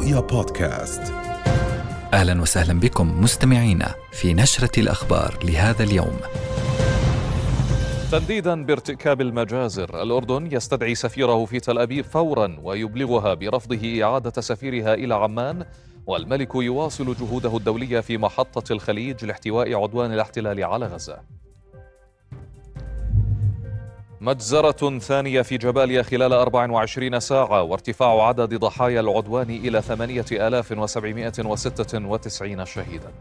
رؤيا بودكاست أهلا وسهلا بكم مستمعينا في نشرة الأخبار لهذا اليوم. تنديدا بارتكاب المجازر الأردن يستدعي سفيره في تل أبيب فورا ويبلغها برفضه إعادة سفيرها إلى عمان والملك يواصل جهوده الدولية في محطة الخليج لاحتواء عدوان الاحتلال على غزة مجزرة ثانية في جباليا خلال 24 ساعة وارتفاع عدد ضحايا العدوان إلى 8796 شهيداً.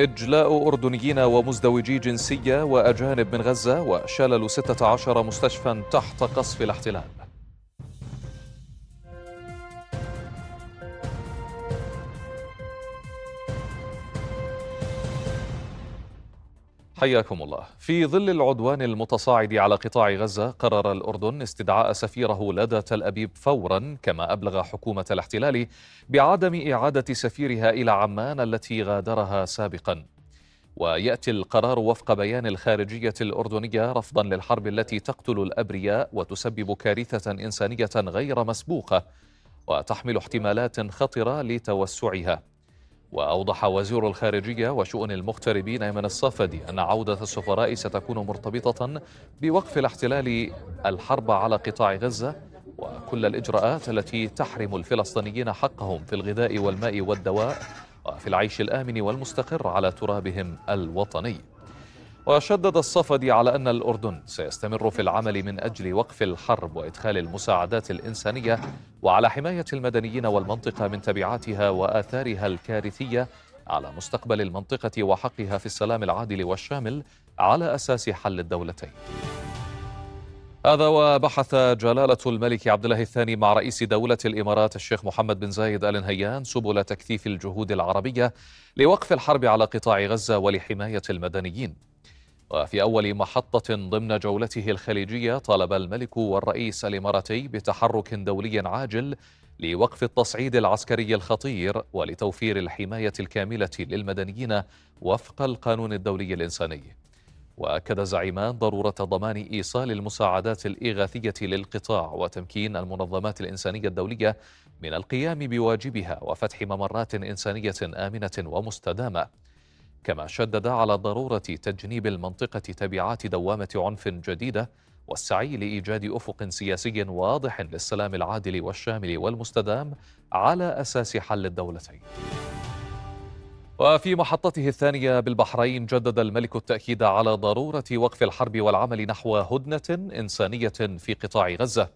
إجلاء أردنيين ومزدوجي جنسية وأجانب من غزة وشلل 16 مستشفى تحت قصف الاحتلال. حياكم الله. في ظل العدوان المتصاعد على قطاع غزة، قرر الأردن استدعاء سفيره لدى تل أبيب فورا، كما أبلغ حكومة الاحتلال بعدم إعادة سفيرها إلى عمان التي غادرها سابقا. ويأتي القرار وفق بيان الخارجية الأردنية رفضا للحرب التي تقتل الأبرياء وتسبب كارثة إنسانية غير مسبوقة وتحمل احتمالات خطرة لتوسعها. وأوضح وزير الخارجية وشؤون المغتربين أيمن الصفدي أن عودة السفراء ستكون مرتبطة بوقف الاحتلال الحرب على قطاع غزة وكل الإجراءات التي تحرم الفلسطينيين حقهم في الغذاء والماء والدواء وفي العيش الآمن والمستقر على ترابهم الوطني. وشدد الصفدي على أن الأردن سيستمر في العمل من أجل وقف الحرب وإدخال المساعدات الإنسانية وعلى حماية المدنيين والمنطقة من تبعاتها وآثارها الكارثية على مستقبل المنطقة وحقها في السلام العادل والشامل على أساس حل الدولتين. هذا وبحث جلالة الملك عبد الله الثاني مع رئيس دولة الإمارات الشيخ محمد بن زايد آل نهيان سبل تكثيف الجهود العربية لوقف الحرب على قطاع غزة ولحماية المدنيين. وفي أول محطة ضمن جولته الخليجية طالب الملك والرئيس الإماراتي بتحرك دولي عاجل لوقف التصعيد العسكري الخطير ولتوفير الحماية الكاملة للمدنيين وفق القانون الدولي الإنساني. وأكد زعيمان ضرورة ضمان إيصال المساعدات الإغاثية للقطاع وتمكين المنظمات الإنسانية الدولية من القيام بواجبها وفتح ممرات إنسانية آمنة ومستدامة. كما شدد على ضرورة تجنيب المنطقة تبعات دوامة عنف جديدة والسعي لإيجاد أفق سياسي واضح للسلام العادل والشامل والمستدام على أساس حل الدولتين. وفي محطته الثانية بالبحرين جدد الملك التأكيد على ضرورة وقف الحرب والعمل نحو هدنة إنسانية في قطاع غزة.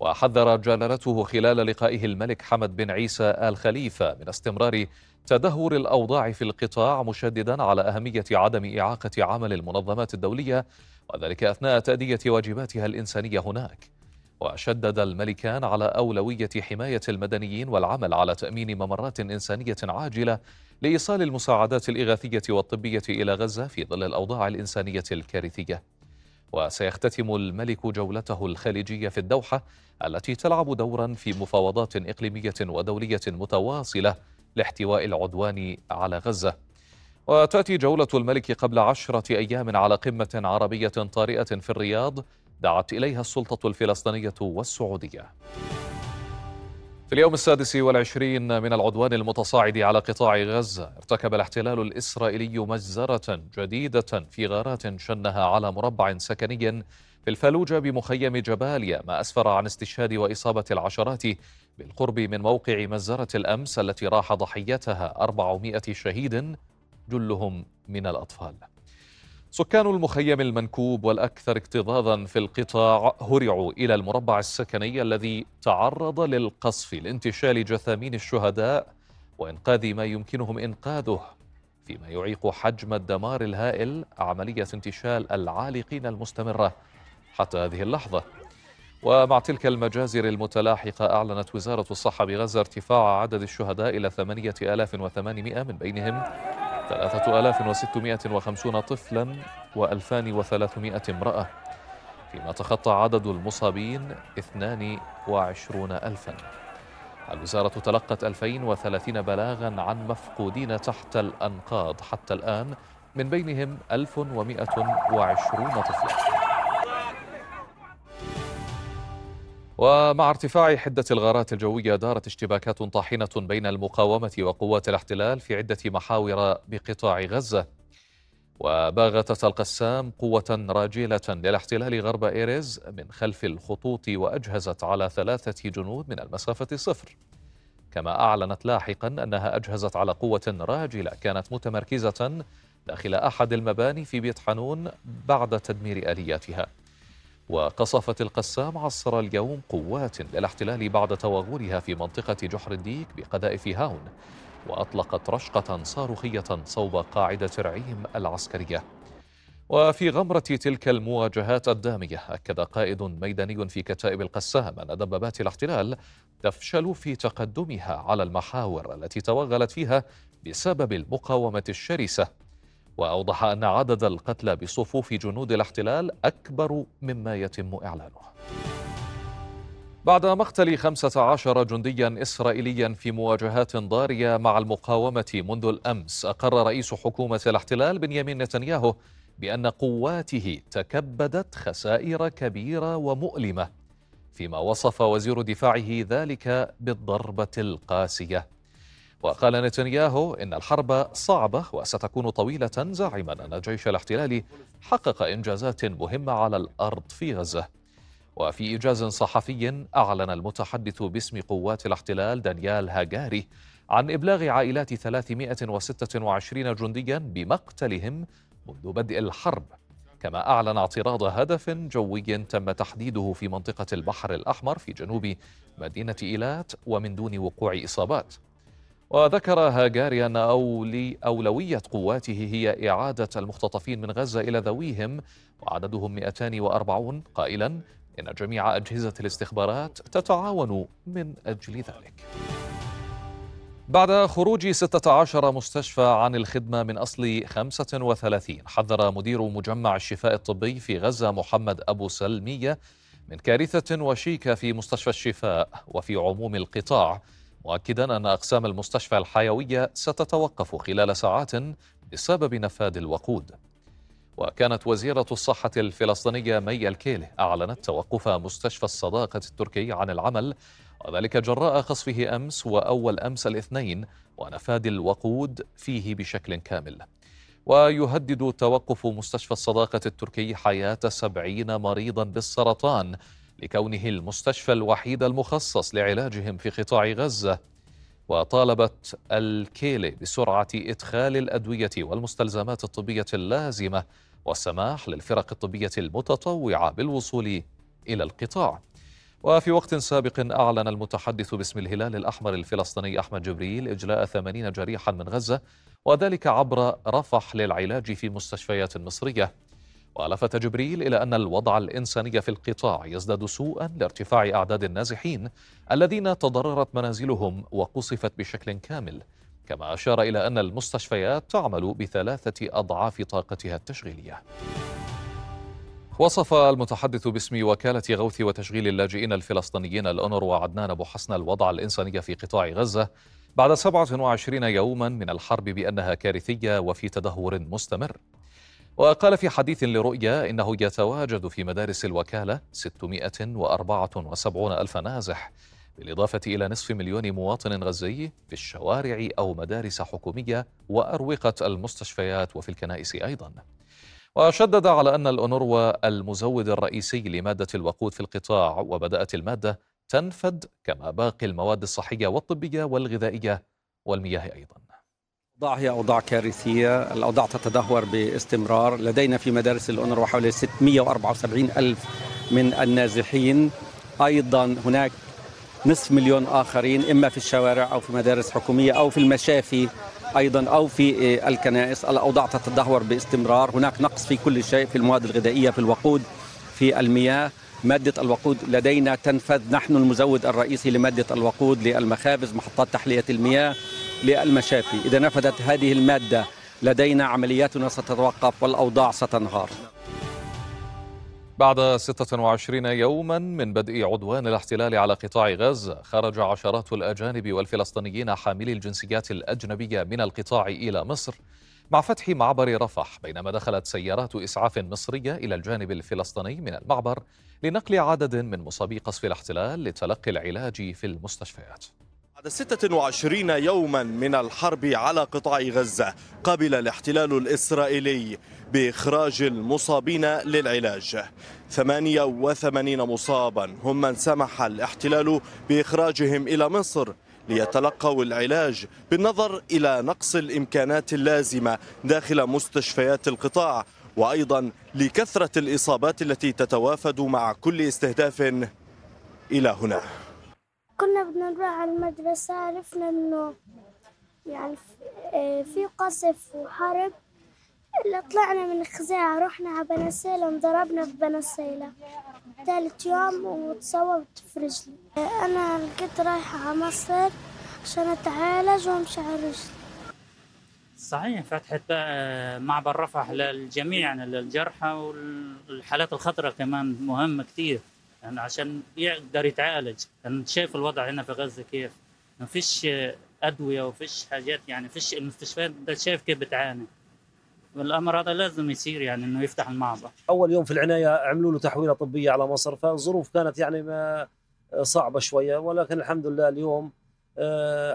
وحذر جلالته خلال لقائه الملك حمد بن عيسى آل خليفة من استمرار تدهور الأوضاع في القطاع مشددا على أهمية عدم إعاقة عمل المنظمات الدولية وذلك أثناء تأدية واجباتها الإنسانية هناك. وشدد الملكان على أولوية حماية المدنيين والعمل على تأمين ممرات إنسانية عاجلة لإيصال المساعدات الإغاثية والطبية إلى غزة في ظل الأوضاع الإنسانية الكارثية. وسيختتم الملك جولته الخليجية في الدوحة التي تلعب دورا في مفاوضات إقليمية ودولية متواصلة لاحتواء العدوان على غزة. وتأتي جولة الملك قبل عشرة أيام على قمة عربية طارئة في الرياض دعت إليها السلطة الفلسطينية والسعودية. في اليوم السادس والعشرين من العدوان المتصاعد على قطاع غزة ارتكب الاحتلال الإسرائيلي مجزرة جديدة في غارات شنها على مربع سكني في الفلوجة بمخيم جباليا ما أسفر عن استشهاد وإصابة العشرات بالقرب من موقع مزرة الأمس التي راح ضحيتها 400 شهيد جلهم من الأطفال. سكان المخيم المنكوب والأكثر اكتظاظا في القطاع هرعوا إلى المربع السكني الذي تعرض للقصف لانتشال جثامين الشهداء وإنقاذ ما يمكنهم إنقاذه فيما يعيق حجم الدمار الهائل عملية انتشال العالقين المستمرة حتى هذه اللحظة. ومع تلك المجازر المتلاحقة أعلنت وزارة الصحة بغزة ارتفاع عدد الشهداء إلى 8800 من بينهم 3650 طفلا و2300 امرأة. فيما تخطى عدد المصابين 22 ألفا. الوزارة تلقت 2030 بلاغا عن مفقودين تحت الأنقاض حتى الآن من بينهم 1120 طفلا. ومع ارتفاع حدة الغارات الجوية دارت اشتباكات طاحنة بين المقاومة وقوات الاحتلال في عدة محاور بقطاع غزة. وباغتت القسام قوة راجلة للاحتلال غرب إيريز من خلف الخطوط وأجهزت على ثلاثة جنود من المسافة صفر. كما أعلنت لاحقا أنها أجهزت على قوة راجلة كانت متمركزة داخل أحد المباني في بيت حانون بعد تدمير آلياتها. وقصفت القسام عصر اليوم قوات للاحتلال بعد توغلها في منطقة جحر الديك بقذائف هاون وأطلقت رشقة صاروخية صوب قاعدة رعيم العسكرية. وفي غمرة تلك المواجهات الدامية أكد قائد ميداني في كتائب القسام أن دبابات الاحتلال تفشل في تقدمها على المحاور التي توغلت فيها بسبب المقاومة الشرسة. وأوضح أن عدد القتلى بصفوف جنود الاحتلال أكبر مما يتم إعلانه بعد مقتل 15 جنديا إسرائيليا في مواجهات ضارية مع المقاومة منذ الأمس أقر رئيس حكومة الاحتلال بنيامين نتنياهو بأن قواته تكبدت خسائر كبيرة ومؤلمة فيما وصف وزير دفاعه ذلك بالضربة القاسية. وقال نتنياهو إن الحرب صعبة وستكون طويلة زاعما أن جيش الاحتلال حقق إنجازات مهمة على الأرض في غزة. وفي إيجاز صحفي أعلن المتحدث باسم قوات الاحتلال دانيال هاجاري عن إبلاغ عائلات 326 جنديا بمقتلهم منذ بدء الحرب. كما أعلن اعتراض هدف جوي تم تحديده في منطقة البحر الأحمر في جنوب مدينة إيلات ومن دون وقوع إصابات. وذكر هاجاري أن أولي أولوية قواته هي إعادة المختطفين من غزة إلى ذويهم وعددهم 240 قائلا. إن جميع أجهزة الاستخبارات تتعاون من أجل ذلك. بعد خروج 16 مستشفى عن الخدمة من أصل 35 حذر مدير مجمع الشفاء الطبي في غزة محمد أبو سلمية من كارثة وشيكة في مستشفى الشفاء وفي عموم القطاع. مؤكدا أن أقسام المستشفى الحيوية ستتوقف خلال ساعات بسبب نفاذ الوقود. وكانت وزيرة الصحة الفلسطينية مي الكيل أعلنت توقف مستشفى الصداقة التركي عن العمل وذلك جراء قصفه أمس وأول أمس الاثنين ونفاذ الوقود فيه بشكل كامل. ويهدد توقف مستشفى الصداقة التركي حياة سبعين مريضا بالسرطان لكونه المستشفى الوحيد المخصص لعلاجهم في قطاع غزة. وطالبت الكيلي بسرعة إدخال الأدوية والمستلزمات الطبية اللازمة والسماح للفرق الطبية المتطوعة بالوصول إلى القطاع. وفي وقت سابق أعلن المتحدث باسم الهلال الأحمر الفلسطيني أحمد جبريل إجلاء ثمانين جريحا من غزة وذلك عبر رفح للعلاج في مستشفيات مصرية. ولفت جبريل إلى أن الوضع الإنساني في القطاع يزداد سوءا لارتفاع أعداد النازحين الذين تضررت منازلهم وقصفت بشكل كامل كما أشار إلى أن المستشفيات تعمل بثلاثة أضعاف طاقتها التشغيلية. وصف المتحدث باسم وكالة غوث وتشغيل اللاجئين الفلسطينيين الأونر وعدنان أبو حسن الوضع الإنساني في قطاع غزة بعد 27 يوما من الحرب بأنها كارثية وفي تدهور مستمر. وقال في حديث لرؤيا إنه يتواجد في مدارس الوكالة 674 ألف نازح بالإضافة إلى نصف مليون مواطن غزي في الشوارع أو مدارس حكومية وأروقة المستشفيات وفي الكنائس أيضا. وشدد على أن الأونروا المزود الرئيسي لمادة الوقود في القطاع وبدأت المادة تنفد كما باقي المواد الصحية والطبية والغذائية والمياه أيضا. الأوضاع هي أوضاع كارثية. الأوضاع تتدهور باستمرار. لدينا في مدارس الأونروا حوالي 674 ألف من النازحين. أيضا هناك نصف مليون آخرين إما في الشوارع أو في مدارس حكومية أو في المشافي أيضا أو في الكنائس. الأوضاع تتدهور باستمرار. هناك نقص في كل شيء في المواد الغذائية في الوقود في المياه. مادة الوقود لدينا تنفذ. نحن المزود الرئيسي لمادة الوقود للمخابز محطات تحلية المياه. للمشافي. إذا نفذت هذه المادة لدينا عملياتنا ستتوقف والأوضاع ستنهار. بعد 26 يوما من بدء عدوان الاحتلال على قطاع غزة خرج عشرات الأجانب والفلسطينيين حاملي الجنسيات الأجنبية من القطاع إلى مصر مع فتح معبر رفح بينما دخلت سيارات إسعاف مصرية إلى الجانب الفلسطيني من المعبر لنقل عدد من مصابي قصف الاحتلال لتلقي العلاج في المستشفيات. بعد 26 يوما من الحرب على قطاع غزة قبل الاحتلال الإسرائيلي بإخراج المصابين للعلاج. 88 مصابا. هم من سمح الاحتلال بإخراجهم إلى مصر ليتلقوا العلاج بالنظر إلى نقص الإمكانات اللازمة داخل مستشفيات القطاع وأيضا لكثرة الإصابات التي تتوافد مع كل استهداف إلى هنا. كنا بدنا نروح على المدرسة عرفنا إنه يعني في قصف وحرب. اللي طلعنا من خزاعة رحنا على بنسيلة انضربنا في بنسيلة ثالث يوم وتصوبت في رجلي. أنا كنت رايحة على مصر عشان أتعالج وأمشي على رجلي. صحيح فتحت معبر رفح للجميع يعني للجرحى والحالات الخطرة كمان مهمة كثير يعني عشان يقدر يتعالج. أنا شايف الوضع هنا في غزة كيف. ما فيش أدوية وفيش حاجات يعني فيش المستشفيات انت شايف كيف بتعاني. والأمر هذا لازم يصير يعني إنه يفتح المعبر. أول يوم في العناية عملوا له تحويلة طبية على مصر فالظروف كانت يعني ما صعبة شوية. ولكن الحمد لله اليوم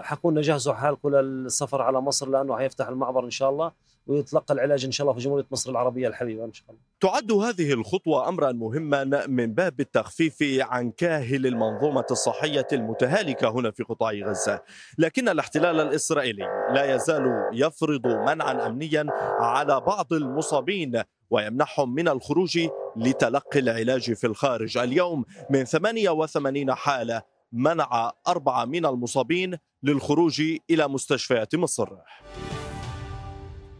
حكون جهزوا حالكم للسفر على مصر لأنه حيفتح المعبر إن شاء الله. ويتلقى العلاج إن شاء الله في جمهورية مصر العربية الحبيبة إن شاء الله. تعد هذه الخطوة أمرا مهما من باب التخفيف عن كاهل المنظومة الصحية المتهالكة هنا في قطاع غزة، لكن الاحتلال الإسرائيلي لا يزال يفرض منعا امنيا على بعض المصابين ويمنحهم من الخروج لتلقي العلاج في الخارج. اليوم من 88 حالة منع أربعة من المصابين للخروج إلى مستشفيات مصر.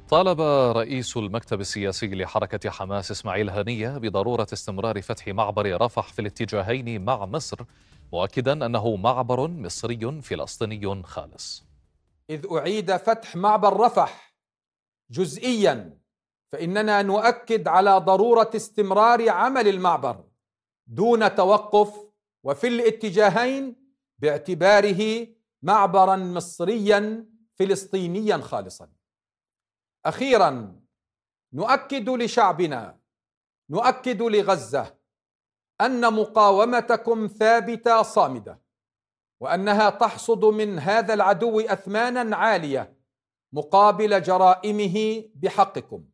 طالب رئيس المكتب السياسي لحركة حماس إسماعيل هنية بضرورة استمرار فتح معبر رفح في الاتجاهين مع مصر مؤكدا أنه معبر مصري فلسطيني خالص. إذ أعيد فتح معبر رفح جزئيا فإننا نؤكد على ضرورة استمرار عمل المعبر دون توقف وفي الاتجاهين باعتباره معبرا مصريا فلسطينيا خالصا. أخيرا نؤكد لشعبنا نؤكد لغزة أن مقاومتكم ثابتة صامدة وأنها تحصد من هذا العدو اثمانا عالية مقابل جرائمه بحقكم.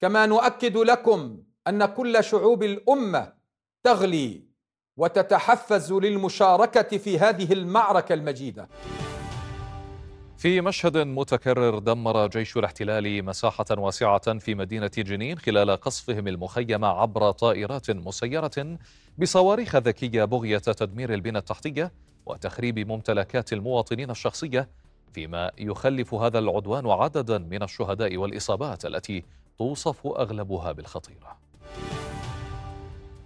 كما نؤكد لكم أن كل شعوب الأمة تغلي وتتحفز للمشاركة في هذه المعركة المجيدة. في مشهد متكرر دمر جيش الاحتلال مساحة واسعة في مدينة جنين خلال قصفهم المخيم عبر طائرات مسيرة بصواريخ ذكية بغية تدمير البنى التحتية وتخريب ممتلكات المواطنين الشخصية فيما يخلف هذا العدوان عددا من الشهداء والإصابات التي توصف أغلبها بالخطيرة.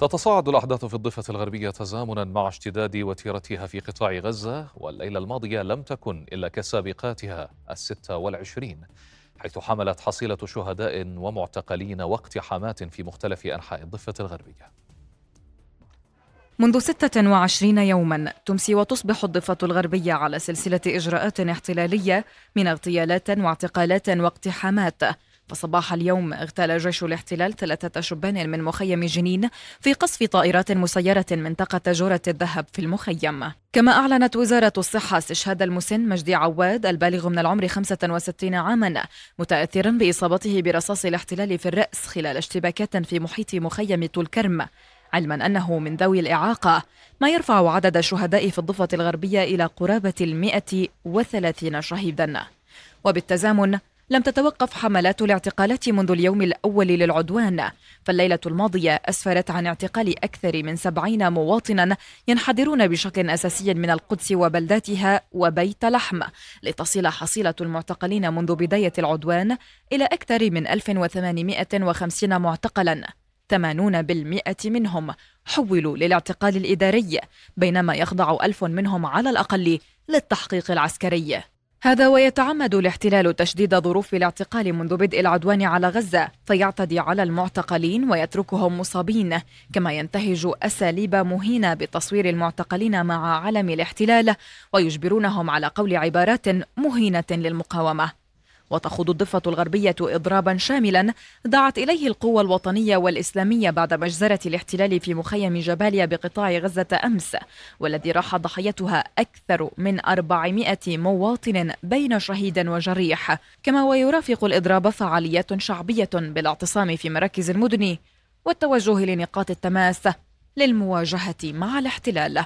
تتصاعد الأحداث في الضفة الغربية تزامنا مع اشتداد وتيرتها في قطاع غزة والليلة الماضية لم تكن إلا كسابقاتها الستة والعشرين حيث حملت حصيلة شهداء ومعتقلين واقتحامات في مختلف أنحاء الضفة الغربية. منذ 26 يوما تمسي وتصبح الضفة الغربية على سلسلة إجراءات احتلالية من اغتيالات واعتقالات واقتحامات. فصباح اليوم اغتال جيش الاحتلال ثلاثة شبان من مخيم جنين في قصف طائرات مسيرة منطقة جورة الذهب في المخيم. كما أعلنت وزارة الصحة استشهاد المسن مجدي عواد البالغ من العمر 65 عاما متأثرا بإصابته برصاص الاحتلال في الرأس خلال اشتباكات في محيط مخيم تولكرم علما أنه من ذوي الإعاقة. ما يرفع عدد الشهداء في الضفة الغربية إلى قرابة المئة وثلاثين شهيدا. وبالتزامن لم تتوقف حملات الاعتقالات منذ اليوم الأول للعدوان فالليلة الماضية أسفرت عن اعتقال أكثر من سبعين مواطنا ينحدرون بشكل أساسي من القدس وبلداتها وبيت لحم لتصل حصيلة المعتقلين منذ بداية العدوان إلى أكثر من 1850 معتقلا 80% منهم حولوا للاعتقال الإداري بينما يخضع ألف منهم على الأقل للتحقيق العسكري. هذا ويتعمد الاحتلال تشديد ظروف الاعتقال منذ بدء العدوان على غزة فيعتدي على المعتقلين ويتركهم مصابين. كما ينتهج أساليب مهينة بتصوير المعتقلين مع علم الاحتلال ويجبرونهم على قول عبارات مهينة للمقاومة. وتخوض الضفة الغربية إضرابا شاملا دعت إليه القوى الوطنية والإسلامية بعد مجزرة الاحتلال في مخيم جباليا بقطاع غزة أمس والذي راح ضحيتها أكثر من 400 مواطن بين شهيد وجريح. كما ويرافق الإضراب فعاليات شعبية بالاعتصام في مراكز المدن والتوجه لنقاط التماس للمواجهة مع الاحتلال.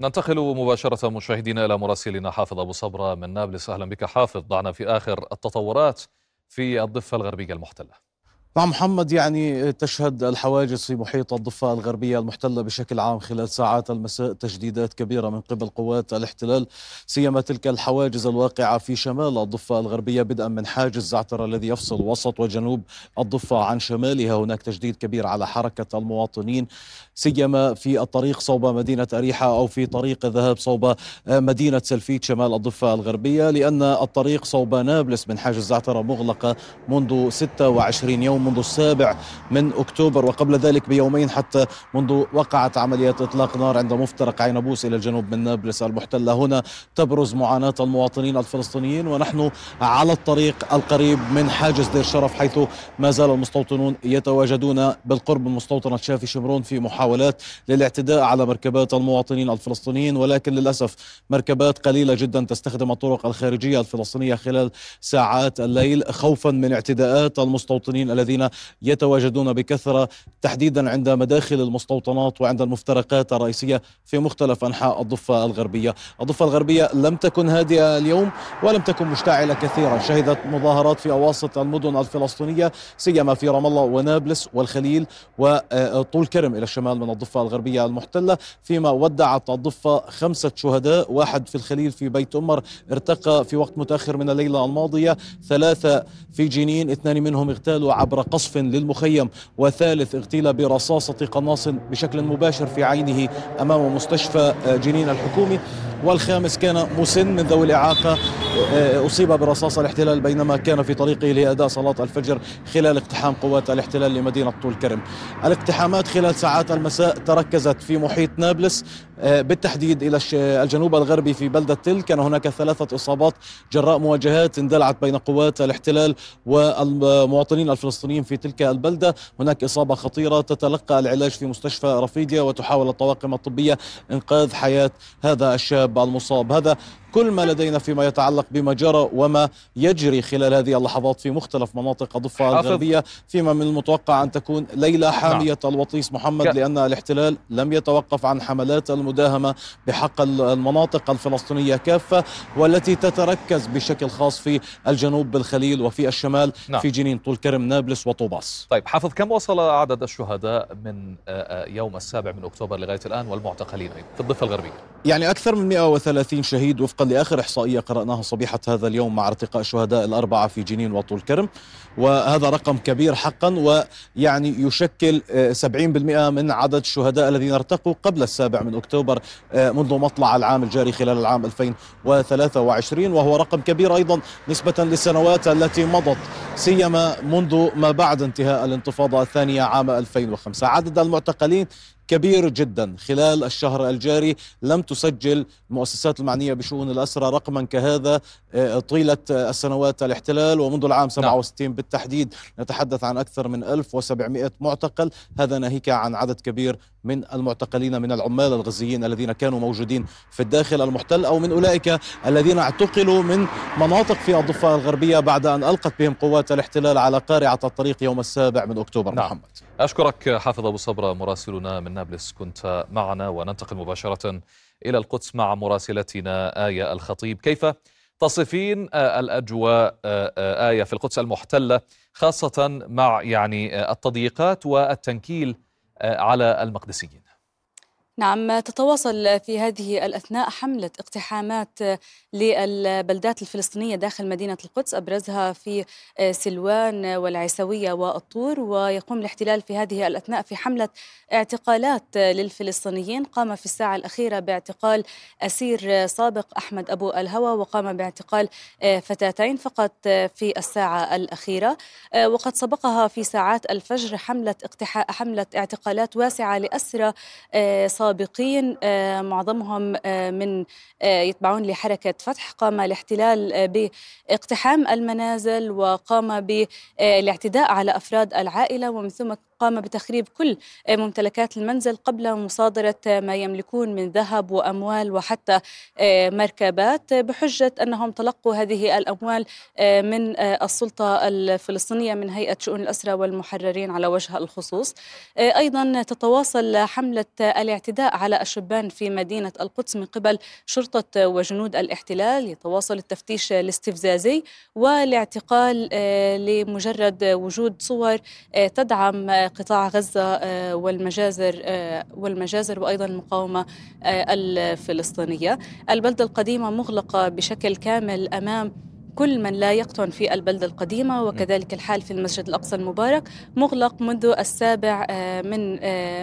ننتقل مباشرة مشاهدينا إلى مراسلنا حافظ أبو صبرة من نابلس. أهلا بك حافظ. ضعنا في آخر التطورات في الضفة الغربية المحتلة. نعم محمد يعني تشهد الحواجز في محيط الضفة الغربية المحتلة بشكل عام خلال ساعات المساء تجديدات كبيرة من قبل قوات الاحتلال سيما تلك الحواجز الواقعة في شمال الضفة الغربية بدءا من حاجز زعتر الذي يفصل وسط وجنوب الضفة عن شمالها. هناك تجديد كبير على حركة المواطنين سيما في الطريق صوب مدينة أريحة أو في طريق الذهاب صوب مدينة سلفيت شمال الضفة الغربية لأن الطريق صوب نابلس من حاجز زعتر مغلقة منذ 26 يوم منذ السابع من أكتوبر وقبل ذلك بيومين حتى منذ وقعت عمليات إطلاق نار عند مفترق عينبوس إلى الجنوب من نابلس المحتلة. هنا تبرز معاناة المواطنين الفلسطينيين ونحن على الطريق القريب من حاجز دير شرف حيث ما زال المستوطنون يتواجدون بالقرب من مستوطنة شافي شمرون في محاولات للاعتداء على مركبات المواطنين الفلسطينيين. ولكن للأسف مركبات قليلة جدا تستخدم الطرق الخارجية الفلسطينية خلال ساعات الليل خوفا من اعتداءات المستوطنين الذين الذين يتواجدون بكثرة تحديدا عند مداخل المستوطنات وعند المفترقات الرئيسية في مختلف أنحاء الضفة الغربية. الضفة الغربية لم تكن هادئة اليوم ولم تكن مشتعلة كثيرا. شهدت مظاهرات في أواسط المدن الفلسطينية سيما في رام الله ونابلس والخليل وطول كرم إلى الشمال من الضفة الغربية المحتلة. فيما ودعت الضفة خمسة شهداء واحد في الخليل في بيت أمر ارتقى في وقت متأخر من الليلة الماضية ثلاثة في جنين اثنان منهم اغتالوا عبر قصف للمخيم وثالث اغتيل برصاصة قناص بشكل مباشر في عينه أمام مستشفى جنين الحكومي. والخامس كان مسن من ذوي الإعاقة. آه، أصيب برصاص الاحتلال بينما كان في طريقه لأداء صلاة الفجر خلال اقتحام قوات الاحتلال لمدينة طول كرم. الاقتحامات خلال ساعات المساء تركزت في محيط نابلس بالتحديد إلى الجنوب الغربي في بلدة تل كان هناك ثلاثة إصابات جراء مواجهات اندلعت بين قوات الاحتلال والمواطنين الفلسطينيين في تلك البلدة. هناك إصابة خطيرة تتلقى العلاج في مستشفى رفيديا وتحاول الطواقم الطبية إنقاذ حياة هذا الشاب المصاب. هذا كل ما لدينا فيما يتعلق بما جرى وما يجري خلال هذه اللحظات في مختلف مناطق الضفة الغربية فيما من المتوقع أن تكون ليلة حامية نعم. الوطيس محمد لأن الاحتلال لم يتوقف عن حملات المداهمة بحق المناطق الفلسطينية كافة والتي تتركز بشكل خاص في الجنوب بالخليل وفي الشمال نعم. في جنين طول كرم نابلس وطوباس طيب حافظ كم وصل عدد الشهداء من يوم السابع من أكتوبر لغاية الآن والمعتقلين في الضفة الغربية يعني أكثر من 130 شهيد وفقا لآخر إحصائية قرأناها صبيحة هذا اليوم مع أرتقاء الشهداء الأربعة في جنين وطول كرم. وهذا رقم كبير حقا ويعني يشكل 70% آه، من عدد الشهداء الذين ارتقوا قبل السابع من أكتوبر آه، منذ مطلع العام الجاري خلال العام 2023 وهو رقم كبير أيضا نسبة للسنوات التي مضت سيما منذ ما بعد انتهاء الانتفاضة الثانية عام 2005 عدد المعتقلين كبير جدا خلال الشهر الجاري لم تسجل المؤسسات المعنية بشؤون الأسرى رقما كهذا آه، طيلة السنوات الاحتلال ومنذ العام 67 نعم. بالتحديد نتحدث عن أكثر من 1700 معتقل هذا ناهيك عن عدد كبير من المعتقلين من العمال الغزيين الذين كانوا موجودين في الداخل المحتل أو من أولئك الذين اعتقلوا من مناطق في الضفة الغربية بعد أن ألقت بهم قوات الاحتلال على قارعة الطريق يوم السابع من أكتوبر نعم. محمد أشكرك حافظ أبو صبرة مراسلنا من نابلس كنت معنا وننتقل مباشرة إلى القدس مع مراسلتنا آية الخطيب. كيف تصفين الأجواء آية في القدس المحتلة خاصة مع يعني التضييقات والتنكيل على المقدسيين؟ نعم تتواصل في هذه الأثناء حملة اقتحامات للبلدات الفلسطينية داخل مدينة القدس أبرزها في سلوان والعيسوية والطور ويقوم الاحتلال في هذه الأثناء في حملة اعتقالات للفلسطينيين. قام في الساعة الأخيرة باعتقال أسير سابق أحمد أبو الهوى وقام باعتقال فتاتين فقط في الساعة الأخيرة. وقد سبقها في ساعات الفجر حملة اقتحا حملة اعتقالات واسعة لأسرى سابقين معظمهم من يتبعون لحركة فتح قام الاحتلال باقتحام المنازل وقام بالاعتداء على أفراد العائلة ومن ثم قام بتخريب كل ممتلكات المنزل قبل مصادرة ما يملكون من ذهب وأموال وحتى مركبات بحجة أنهم تلقوا هذه الأموال من السلطة الفلسطينية من هيئة شؤون الأسرى والمحررين على وجه الخصوص. أيضا تتواصل حملة الاعتداء على الشبان في مدينة القدس من قبل شرطة وجنود الاحتلال. يتواصل التفتيش الاستفزازي والاعتقال لمجرد وجود صور تدعم قطاع غزة والمجازر والمجازر وأيضا المقاومة الفلسطينية. البلدة القديمة مغلقة بشكل كامل أمام كل من لا يقطن في البلدة القديمة وكذلك الحال في المسجد الأقصى المبارك. مغلق منذ السابع من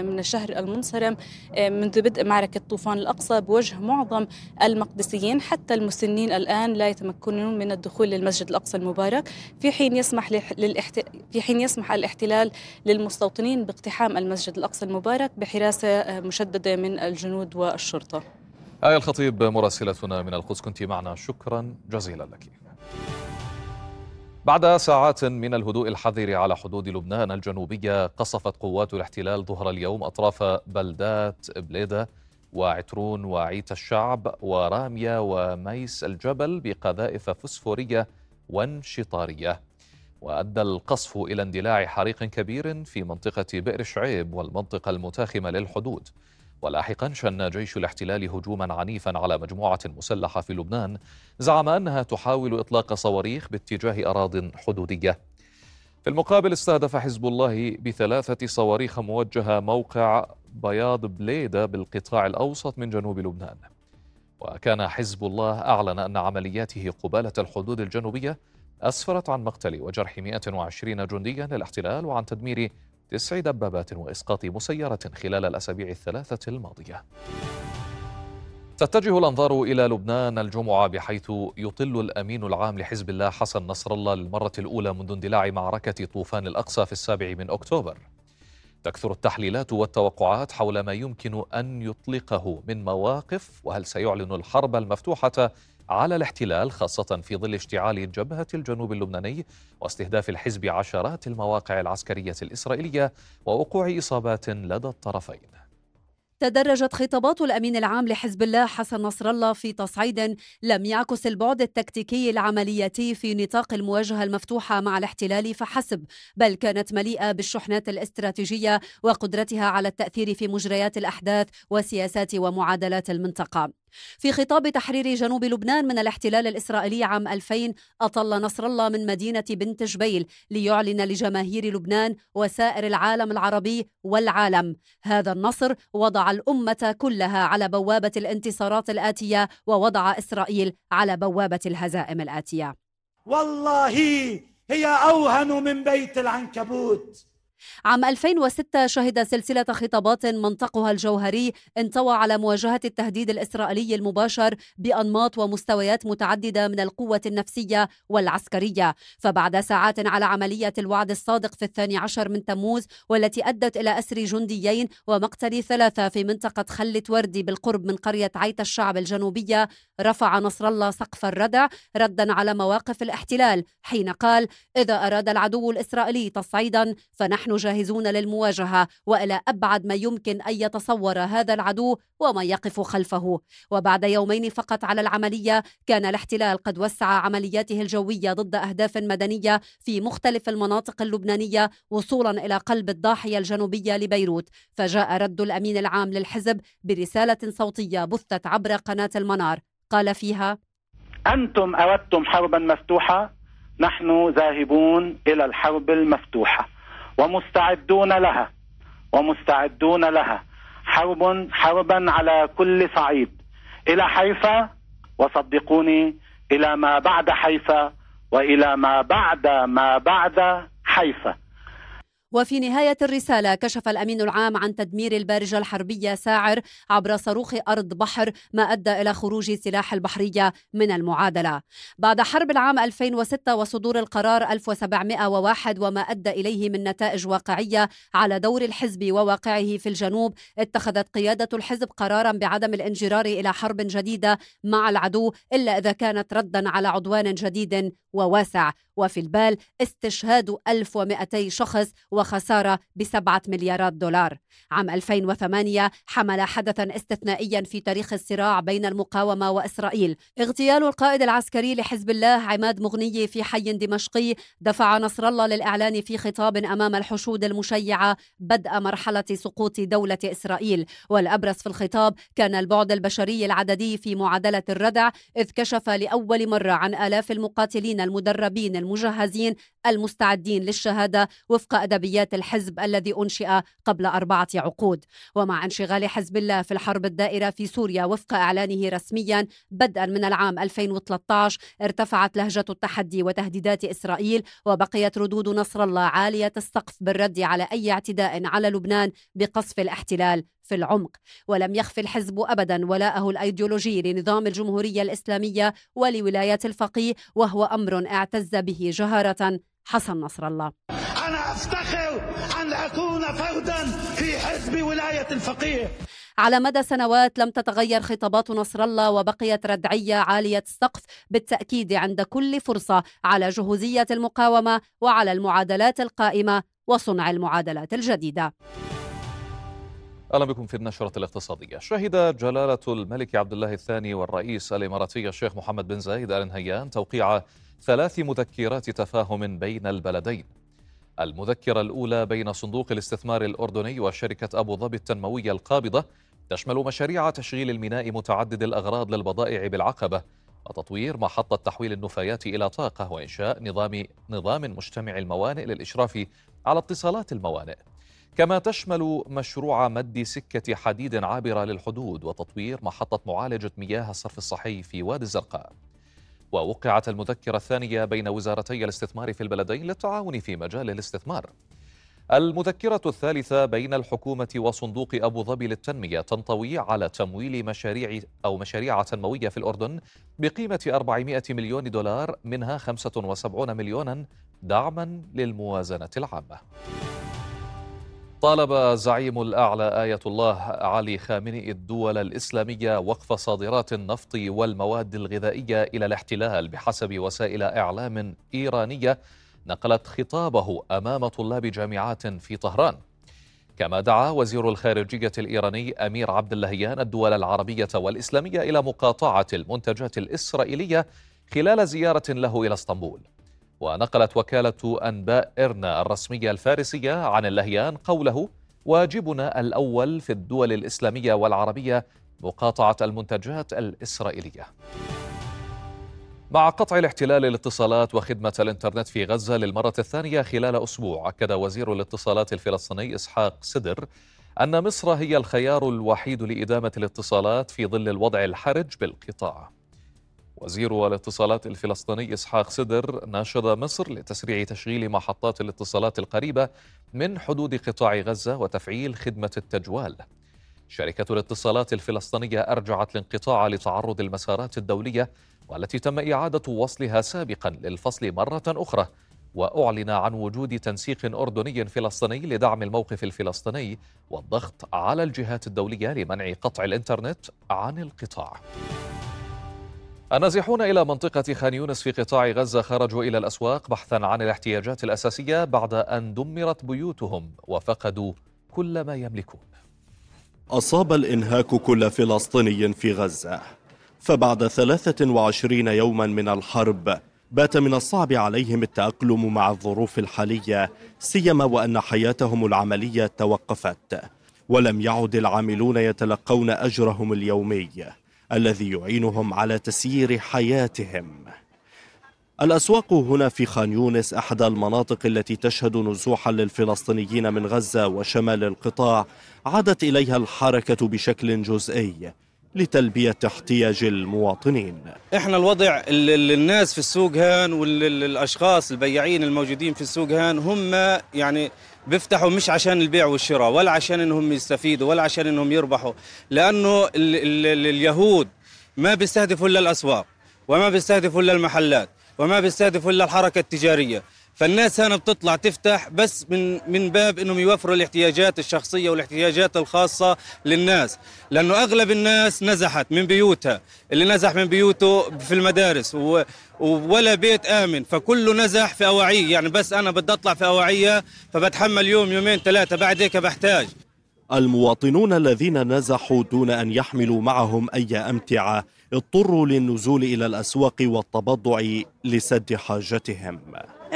من الشهر المنصرم منذ بدء معركة طوفان الأقصى بوجه معظم المقدسيين حتى المسنين الآن لا يتمكنون من الدخول للمسجد الأقصى المبارك. في حين يسمح للاحت... في حين يسمح الاحتلال للمستوطنين باقتحام المسجد الأقصى المبارك بحراسة مشددة من الجنود والشرطة. آية الخطيب مراسلتنا من القدس كنت معنا. شكرا جزيلا لك. بعد ساعات من الهدوء الحذر على حدود لبنان الجنوبية قصفت قوات الاحتلال ظهر اليوم أطراف بلدات بليدة وعترون وعيت الشعب ورامية وميس الجبل بقذائف فسفورية وانشطارية. وأدى القصف إلى اندلاع حريق كبير في منطقة بئر شعيب والمنطقة المتاخمة للحدود. ولاحقا شن جيش الاحتلال هجوما عنيفا على مجموعة مسلحة في لبنان زعم أنها تحاول إطلاق صواريخ باتجاه اراض حدودية. في المقابل استهدف حزب الله بثلاثة صواريخ موجهة موقع بياض بليدة بالقطاع الأوسط من جنوب لبنان. وكان حزب الله أعلن أن عملياته قبالة الحدود الجنوبية أسفرت عن مقتل وجرح 120 جنديا للاحتلال وعن تدمير تسع دبابات وإسقاط مسيرة خلال الأسابيع الثلاثة الماضية. تتجه الأنظار إلى لبنان الجمعة بحيث يطل الأمين العام لحزب الله حسن نصر الله للمرة الأولى منذ اندلاع معركة طوفان الأقصى في السابع من أكتوبر. تكثر التحليلات والتوقعات حول ما يمكن أن يطلقه من مواقف وهل سيعلن الحرب المفتوحة على الاحتلال خاصة في ظل اشتعال جبهة الجنوب اللبناني واستهداف الحزب عشرات المواقع العسكرية الإسرائيلية ووقوع إصابات لدى الطرفين. تدرجت خطابات الأمين العام لحزب الله حسن نصر الله في تصعيد لم يعكس البعد التكتيكي العملياتي في نطاق المواجهة المفتوحة مع الاحتلال فحسب بل كانت مليئة بالشحنات الاستراتيجية وقدرتها على التأثير في مجريات الأحداث وسياسات ومعادلات المنطقة. في خطاب تحرير جنوب لبنان من الاحتلال الإسرائيلي عام 2000 أطل نصر الله من مدينة بنت جبيل ليعلن لجماهير لبنان وسائر العالم العربي والعالم. هذا النصر وضع الأمة كلها على بوابة الانتصارات الآتية ووضع إسرائيل على بوابة الهزائم الآتية. والله هي أوهن من بيت العنكبوت. عام 2006 شهد سلسلة خطابات منطقها الجوهري انطوى على مواجهة التهديد الإسرائيلي المباشر بأنماط ومستويات متعددة من القوة النفسية والعسكرية. فبعد ساعات على عملية الوعد الصادق في الثاني عشر من تموز والتي أدت إلى أسر جنديين ومقتل ثلاثة في منطقة خلة وردي بالقرب من قرية عيت الشعب الجنوبية رفع نصر الله سقف الردع ردا على مواقف الاحتلال حين قال إذا أراد العدو الإسرائيلي تصعيدا فنحن جاهزون للمواجهة وإلى أبعد ما يمكن أن يتصور هذا العدو وما يقف خلفه. وبعد يومين فقط على العملية كان الاحتلال قد وسع عملياته الجوية ضد أهداف مدنية في مختلف المناطق اللبنانية وصولا إلى قلب الضاحية الجنوبية لبيروت. فجاء رد الأمين العام للحزب برسالة صوتية بثت عبر قناة المنار. قال فيها أنتم أردتم حربا مفتوحة نحن ذاهبون إلى الحرب المفتوحة. ومستعدون لها. ومستعدون لها. حرب حربا على كل صعيد. إلى حيفا وصدقوني إلى ما بعد حيفا وإلى ما بعد ما بعد حيفا. وفي نهاية الرسالة كشف الأمين العام عن تدمير البارجة الحربية ساعر عبر صاروخ أرض بحر ما أدى إلى خروج سلاح البحرية من المعادلة. بعد حرب العام 2006 وصدور القرار 1701 وما أدى إليه من نتائج واقعية على دور الحزب وواقعه في الجنوب اتخذت قيادة الحزب قرارا بعدم الانجرار إلى حرب جديدة مع العدو إلا إذا كانت ردا على عدوان جديد وواسع. وفي البال استشهاد 1200 شخص وخسارة بسبعة مليارات دولار. عام 2008 حمل حدثا استثنائيا في تاريخ الصراع بين المقاومة وإسرائيل. اغتيال القائد العسكري لحزب الله عماد مغني في حي دمشقي دفع نصر الله للإعلان في خطاب أمام الحشود المشيعة بدء مرحلة سقوط دولة إسرائيل. والأبرز في الخطاب كان البعد البشري العددي في معادلة الردع إذ كشف لأول مرة عن آلاف المقاتلين المدربين المجهزين المستعدين للشهادة وفق أدبيات الحزب الذي أنشئ قبل أربعة عقود. ومع انشغال حزب الله في الحرب الدائرة في سوريا وفق إعلانه رسميا بدءا من العام 2013 ارتفعت لهجة التحدي وتهديدات إسرائيل وبقيت ردود نصر الله عالية السقف بالرد على أي اعتداء على لبنان بقصف الاحتلال في العمق. ولم يخف الحزب ابدا ولاءه الأيديولوجي لنظام الجمهورية الإسلامية ولولاية الفقيه وهو أمر اعتز به جهارة حسن نصر الله. أنا أفتخر أن أكون فردا في حزب ولاية الفقيه. على مدى سنوات لم تتغير خطابات نصر الله وبقيت ردعية عالية السقف بالتأكيد عند كل فرصة على جهوزية المقاومة وعلى المعادلات القائمة وصنع المعادلات الجديدة. أهلا بكم في النشرة الاقتصادية. شهد جلالة الملك عبد الله الثاني والرئيس الإماراتي الشيخ محمد بن زايد آل نهيان توقيع ثلاث مذكرات تفاهم بين البلدين. المذكرة الأولى بين صندوق الاستثمار الأردني وشركة أبو ظبي التنموية القابضة تشمل مشاريع تشغيل الميناء متعدد الأغراض للبضائع بالعقبة وتطوير محطة تحويل النفايات إلى طاقة وإنشاء نظام نظام مجتمع الموانئ للإشراف على اتصالات الموانئ. كما تشمل مشروع مد سكة حديد عابرة للحدود وتطوير محطة معالجة مياه الصرف الصحي في وادي الزرقاء. ووقعت المذكرة الثانية بين وزارتي الاستثمار في البلدين للتعاون في مجال الاستثمار. المذكرة الثالثة بين الحكومة وصندوق أبو ظبي للتنمية تنطوي على تمويل مشاريع أو مشاريع تنموية في الأردن بقيمة 400 مليون دولار منها 75 مليونا دعما للموازنة العامة. طالب زعيم الأعلى آية الله علي خامنئي الدول الإسلامية وقف صادرات النفط والمواد الغذائية إلى الاحتلال بحسب وسائل إعلام إيرانية نقلت خطابه أمام طلاب جامعات في طهران. كما دعا وزير الخارجية الإيراني أمير عبد اللهيان الدول العربية والإسلامية إلى مقاطعة المنتجات الإسرائيلية خلال زيارة له إلى اسطنبول. ونقلت وكالة أنباء إرنا الرسمية الفارسية عن اللهيان قوله واجبنا الأول في الدول الإسلامية والعربية مقاطعة المنتجات الإسرائيلية مع قطع الاحتلال الاتصالات وخدمة الإنترنت في غزة للمرة الثانية خلال أسبوع أكد وزير الاتصالات الفلسطيني إسحاق سدر أن مصر هي الخيار الوحيد لإدامة الاتصالات في ظل الوضع الحرج بالقطاع. وزير الاتصالات الفلسطيني إسحاق سدر ناشد مصر لتسريع تشغيل محطات الاتصالات القريبة من حدود قطاع غزة وتفعيل خدمة التجوال. شركة الاتصالات الفلسطينية أرجعت الانقطاع لتعرض المسارات الدولية والتي تم إعادة وصلها سابقا للفصل مرة أخرى وأعلن عن وجود تنسيق أردني فلسطيني لدعم الموقف الفلسطيني والضغط على الجهات الدولية لمنع قطع الإنترنت عن القطاع. النازحون إلى منطقة خان يونس في قطاع غزة خرجوا إلى الأسواق بحثا عن الاحتياجات الأساسية بعد أن دمرت بيوتهم وفقدوا كل ما يملكون. أصاب الإنهاك كل فلسطيني في غزة فبعد 23 يوما من الحرب بات من الصعب عليهم التأقلم مع الظروف الحالية سيما وأن حياتهم العملية توقفت ولم يعد العاملون يتلقون أجرهم اليومي. الذي يعينهم على تسيير حياتهم. الأسواق هنا في خان يونس أحد المناطق التي تشهد نزوحا للفلسطينيين من غزة وشمال القطاع عادت إليها الحركة بشكل جزئي. لتلبية احتياج المواطنين. إحنا الوضع ال- ال- الناس في السوق هان والاشخاص البياعين الموجودين في السوق هان هم يعني بيفتحوا مش عشان البيع والشراء ولا عشان إنهم يستفيدوا ولا عشان إنهم يربحوا لأنه ال ال ال اليهود ما بيستهدفوا إلا الأسواق وما بيستهدفوا إلا المحلات وما بيستهدفوا إلا الحركة التجارية. فالناس هنا بتطلع تفتح بس من من باب إنهم يوفروا الاحتياجات الشخصية والاحتياجات الخاصة للناس. لأنه أغلب الناس نزحت من بيوتها. اللي نزح من بيوته في المدارس و ولا بيت آمن. فكله نزح في أواعيه. يعني بس أنا بدي أطلع في أواعيه فبتحمل يوم يومين ثلاثة. بعد هيك بحتاج. المواطنون الذين نزحوا دون أن يحملوا معهم أي أمتعة اضطروا للنزول إلى الأسواق والتبضع لسد حاجتهم.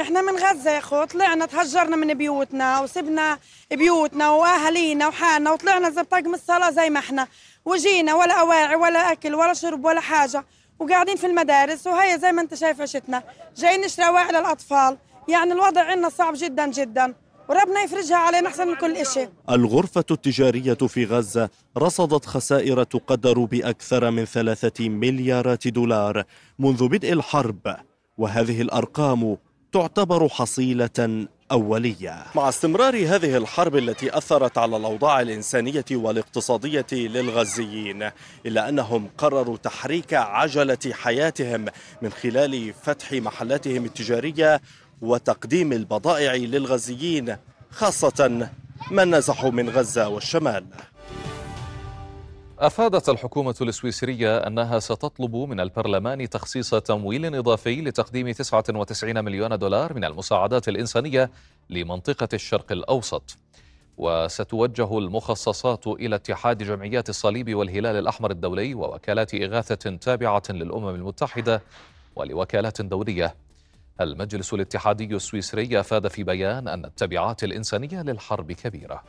إحنا من غزة يا اخو طلعنا تهجرنا من بيوتنا وسبنا بيوتنا وأهالينا وحالنا وطلعنا زي بطاقم الصلاة زي ما إحنا. وجينا ولا أواعي ولا أكل ولا شرب ولا حاجة وقاعدين في المدارس وهي زي ما أنت شايف عشتنا جايين نشتري اواعي للأطفال يعني الوضع عندنا صعب جدا جدا وربنا يفرجها علينا أحسن من كل إشي. الغرفة التجارية في غزة رصدت خسائر تقدر بأكثر من ثلاثة مليارات دولار منذ بدء الحرب وهذه الأرقام تعتبر حصيلة أولية. مع استمرار هذه الحرب التي أثرت على الأوضاع الإنسانية والاقتصادية للغزيين إلا أنهم قرروا تحريك عجلة حياتهم من خلال فتح محلاتهم التجارية وتقديم البضائع للغزيين خاصة من نزحوا من غزة والشمال. أفادت الحكومة السويسرية أنها ستطلب من البرلمان تخصيص تمويل إضافي لتقديم 99 مليون دولار من المساعدات الإنسانية لمنطقة الشرق الأوسط. وستوجه المخصصات إلى اتحاد جمعيات الصليب والهلال الأحمر الدولي ووكالات إغاثة تابعة للأمم المتحدة ولوكالات دولية. المجلس الاتحادي السويسري أفاد في بيان أن التبعات الإنسانية للحرب كبيرة.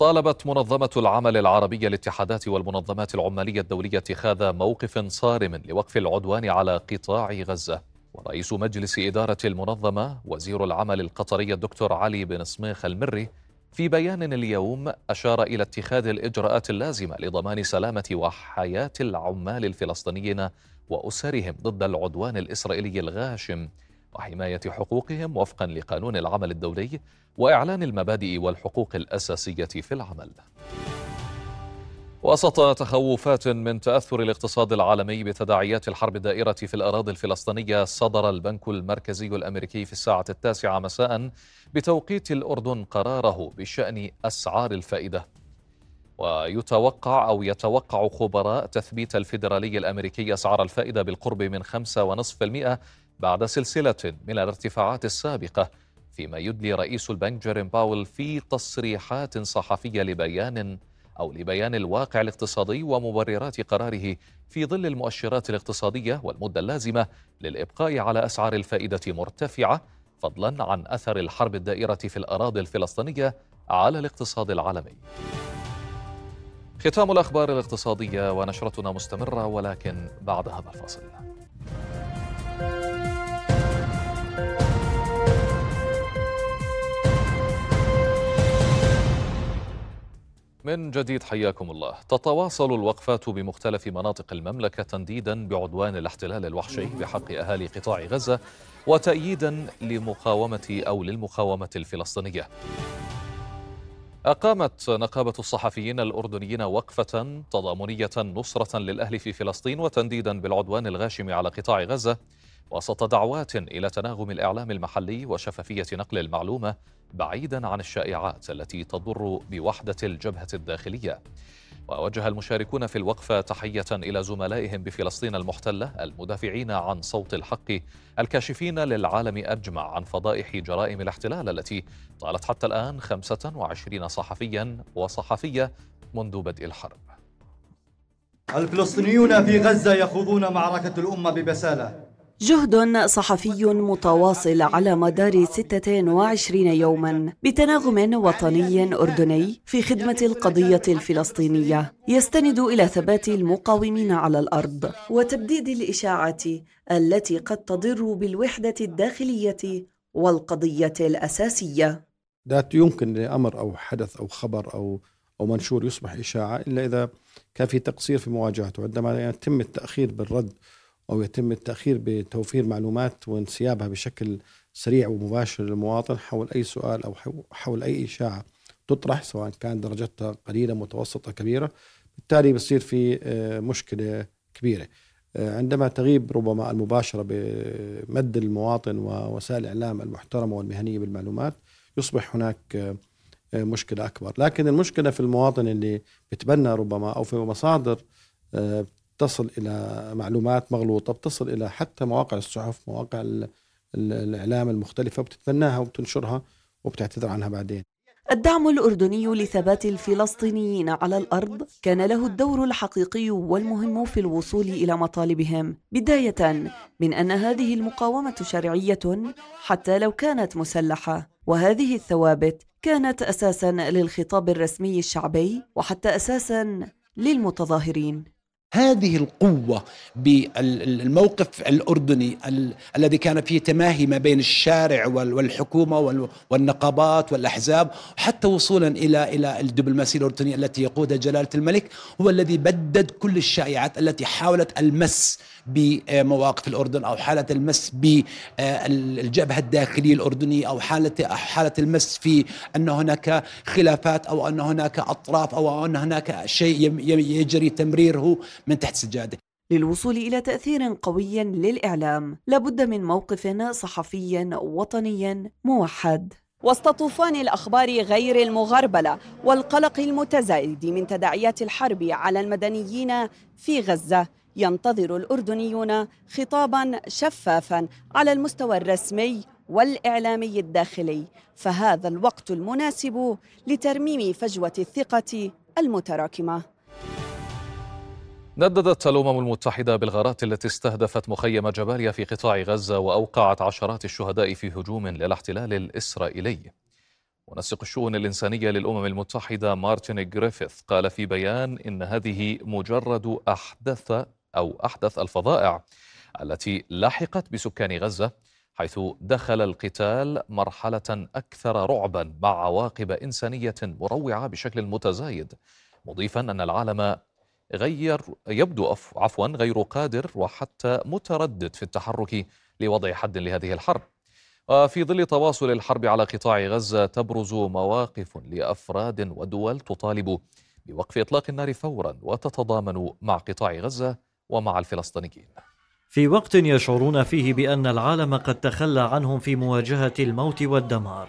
طالبت منظمة العمل العربية الاتحادات والمنظمات العمالية الدولية اتخاذ موقف صارم لوقف العدوان على قطاع غزة. ورئيس مجلس إدارة المنظمة وزير العمل القطري الدكتور علي بن سميخ المري في بيان اليوم أشار إلى اتخاذ الإجراءات اللازمة لضمان سلامة وحياة العمال الفلسطينيين وأسرهم ضد العدوان الإسرائيلي الغاشم. وحماية حقوقهم وفقا لقانون العمل الدولي وإعلان المبادئ والحقوق الأساسية في العمل. وسط تخوفات من تأثر الاقتصاد العالمي بتداعيات الحرب الدائرة في الأراضي الفلسطينية صدر البنك المركزي الأمريكي في الساعة التاسعة مساء بتوقيت الأردن قراره بشأن أسعار الفائدة ويتوقع أو يتوقع خبراء تثبيت الفيدرالي الأمريكي أسعار الفائدة بالقرب من 5.5% بعد سلسلة من الارتفاعات السابقة فيما يدلي رئيس البنك جيرين باول في تصريحات صحفية لبيان أو لبيان الواقع الاقتصادي ومبررات قراره في ظل المؤشرات الاقتصادية والمدة اللازمة للإبقاء على أسعار الفائدة مرتفعة فضلا عن أثر الحرب الدائرة في الأراضي الفلسطينية على الاقتصاد العالمي. ختام الأخبار الاقتصادية ونشرتنا مستمرة ولكن بعد هذا الفاصل. من جديد حياكم الله. تتواصل الوقفات بمختلف مناطق المملكة تنديدا بعدوان الاحتلال الوحشي بحق أهالي قطاع غزة وتأييدا لمقاومة أو للمقاومة الفلسطينية. أقامت نقابة الصحفيين الأردنيين وقفة تضامنية نصرة للأهل في فلسطين وتنديدا بالعدوان الغاشم على قطاع غزة وسط دعوات إلى تناغم الإعلام المحلي وشفافية نقل المعلومة بعيدا عن الشائعات التي تضر بوحدة الجبهة الداخلية. ووجه المشاركون في الوقفة تحية إلى زملائهم بفلسطين المحتلة المدافعين عن صوت الحق الكاشفين للعالم أجمع عن فضائح جرائم الاحتلال التي طالت حتى الآن 25 صحفيا وصحفية منذ بدء الحرب. الفلسطينيون في غزة يخوضون معركة الأمة ببسالة. جهد صحفي متواصل على مدار 26 يوما بتناغم وطني أردني في خدمة القضية الفلسطينية. يستند إلى ثبات المقاومين على الأرض وتبديد الإشاعات التي قد تضر بالوحدة الداخلية والقضية الأساسية. ذات يمكن لأمر أو حدث أو خبر أو أو منشور يصبح إشاعة إلا إذا كان في تقصير في مواجهته. عندما يتم التأخير بالرد أو يتم التأخير بتوفير معلومات وانسيابها بشكل سريع ومباشر للمواطن حول أي سؤال أو حول أي إشاعة تطرح سواء كان درجتها قليلة متوسطة كبيرة. بالتالي بصير في آه، مشكلة كبيرة. آه، عندما تغيب ربما المباشرة بمد المواطن ووسائل الإعلام المحترمة والمهنية بالمعلومات يصبح هناك آه، مشكلة أكبر. لكن المشكلة في المواطن اللي بتبنى ربما أو في مصادر تصل إلى معلومات مغلوطة بتصل إلى حتى مواقع الصحف مواقع الإعلام المختلفة بتتبناها وبتنشرها وبتعتذر عنها بعدين. الدعم الأردني لثبات الفلسطينيين على الأرض كان له الدور الحقيقي والمهم في الوصول إلى مطالبهم. بداية من أن هذه المقاومة شرعية حتى لو كانت مسلحة وهذه الثوابت كانت أساسا للخطاب الرسمي الشعبي وحتى أساسا للمتظاهرين. هذه القوة بالموقف الأردني الذي كان فيه تماهي ما بين الشارع والحكومة والنقابات والأحزاب حتى وصولا إلى إلى الدبلوماسية الأردنية التي يقودها جلالة الملك هو الذي بدد كل الشائعات التي حاولت المس بمواقف الأردن أو حالة المس بالجبهة الداخلية الأردنية أو حالة حالة المس في أن هناك خلافات أو أن هناك أطراف أو أن هناك شيء يجري تمريره من تحت سجادة. للوصول إلى تأثير قوي للإعلام لابد من موقف صحفي وطني موحد. وسط طوفان الأخبار غير المغربلة والقلق المتزايد من تداعيات الحرب على المدنيين في غزة ينتظر الأردنيون خطابا شفافا على المستوى الرسمي والإعلامي الداخلي فهذا الوقت المناسب لترميم فجوة الثقة المتراكمة. نددت الأمم المتحدة بالغارات التي استهدفت مخيم جباليا في قطاع غزة وأوقعت عشرات الشهداء في هجوم للاحتلال الإسرائيلي. منسق الشؤون الإنسانية للأمم المتحدة مارتن جريفيث قال في بيان إن هذه مجرد أحدث أو أحدث الفظائع التي لحقت بسكان غزة حيث دخل القتال مرحلة أكثر رعبا مع عواقب إنسانية مروعة بشكل متزايد مضيفا أن العالم غير يبدو عفوا غير قادر وحتى متردد في التحرك لوضع حد لهذه الحرب. وفي ظل تواصل الحرب على قطاع غزة تبرز مواقف لأفراد ودول تطالب بوقف إطلاق النار فورا وتتضامن مع قطاع غزة ومع الفلسطينيين. في وقت يشعرون فيه بأن العالم قد تخلى عنهم في مواجهة الموت والدمار.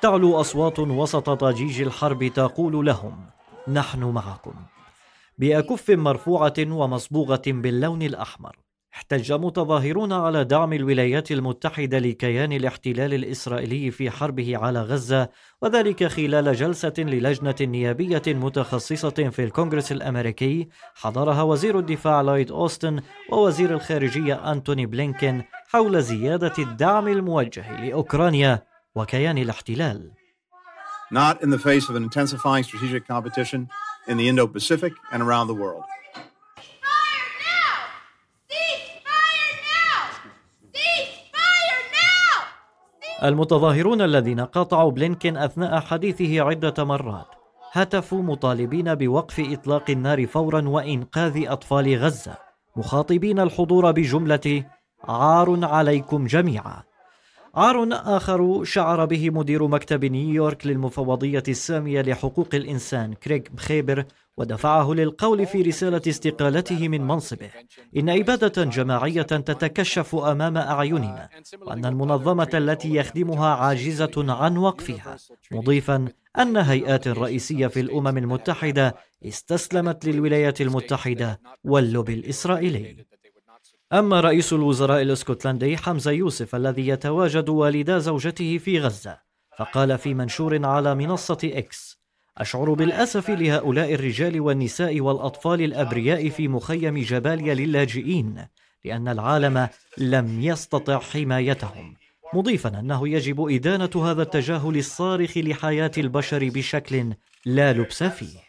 تعلو أصوات وسط ضجيج الحرب تقول لهم نحن معكم. بأكف مرفوعة ومصبوغة باللون الأحمر. احتج متظاهرون على دعم الولايات المتحدة لكيان الاحتلال الإسرائيلي في حربه على غزة وذلك خلال جلسة للجنة نيابية متخصصة في الكونغرس الأمريكي حضرها وزير الدفاع لويد أوستن ووزير الخارجية أنتوني بلينكين حول زيادة الدعم الموجه لأوكرانيا وكيان الاحتلال Not in the face of an intensifying strategic competition in the Indo-Pacific and around the world. المتظاهرون الذين قاطعوا بلينكين أثناء حديثه عدة مرات هتفوا مطالبين بوقف إطلاق النار فورا وإنقاذ أطفال غزة مخاطبين الحضور بجملة عار عليكم جميعا عار آخر شعر به مدير مكتب نيويورك للمفوضية السامية لحقوق الإنسان كريغ بخيبر ودفعه للقول في رسالة استقالته من منصبه. إن إبادة جماعية تتكشف أمام أعيننا وأن المنظمة التي يخدمها عاجزة عن وقفها. مضيفا أن هيئات رئيسية في الأمم المتحدة استسلمت للولايات المتحدة واللوبي الإسرائيلي. أما رئيس الوزراء الإسكتلندي حمزة يوسف الذي يتواجد والدا زوجته في غزة فقال في منشور على منصة إكس أشعر بالأسف لهؤلاء الرجال والنساء والأطفال الأبرياء في مخيم جباليا للاجئين لأن العالم لم يستطع حمايتهم. مضيفا أنه يجب إدانة هذا التجاهل الصارخ لحياة البشر بشكل لا لبس فيه.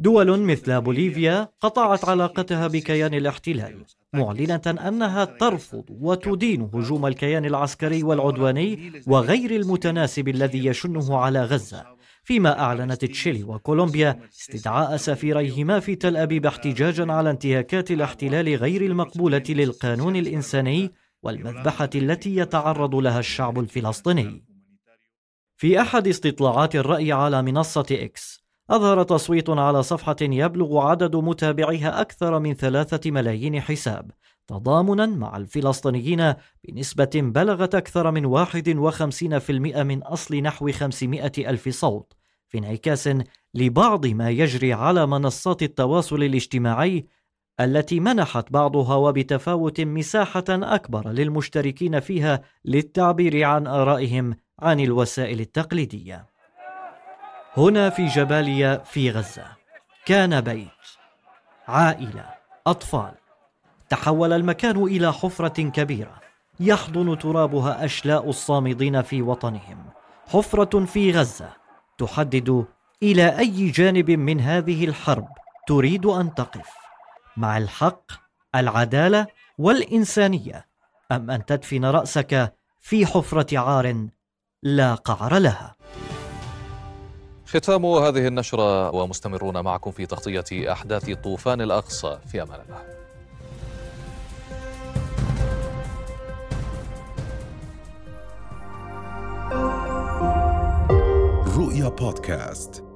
دول مثل بوليفيا قطعت علاقتها بكيان الاحتلال معلنة أنها ترفض وتدين هجوم الكيان العسكري والعدواني وغير المتناسب الذي يشنه على غزة. فيما أعلنت تشيلي وكولومبيا استدعاء سفيريهما في تل أبيب احتجاجا على انتهاكات الاحتلال غير المقبولة للقانون الإنساني والمذبحة التي يتعرض لها الشعب الفلسطيني. في أحد استطلاعات الرأي على منصة إكس، أظهر تصويت على صفحة يبلغ عدد متابعيها أكثر من ثلاثة ملايين حساب تضامنا مع الفلسطينيين بنسبة بلغت أكثر من 51% من أصل نحو 500 ألف صوت في انعكاس لبعض ما يجري على منصات التواصل الاجتماعي التي منحت بعضها وبتفاوت مساحة أكبر للمشتركين فيها للتعبير عن آرائهم عن الوسائل التقليدية. هنا في جباليا في غزة. كان بيت. عائلة. أطفال. تحول المكان إلى حفرة كبيرة. يحضن ترابها أشلاء الصامدين في وطنهم. حفرة في غزة. تحدد إلى أي جانب من هذه الحرب تريد أن تقف مع الحق العدالة والإنسانية. أم أن تدفن رأسك في حفرة عار لا قعر لها. ختام هذه النشرة ومستمرون معكم في تغطية أحداث طوفان الأقصى في أمان الله. رؤيا بودكاست.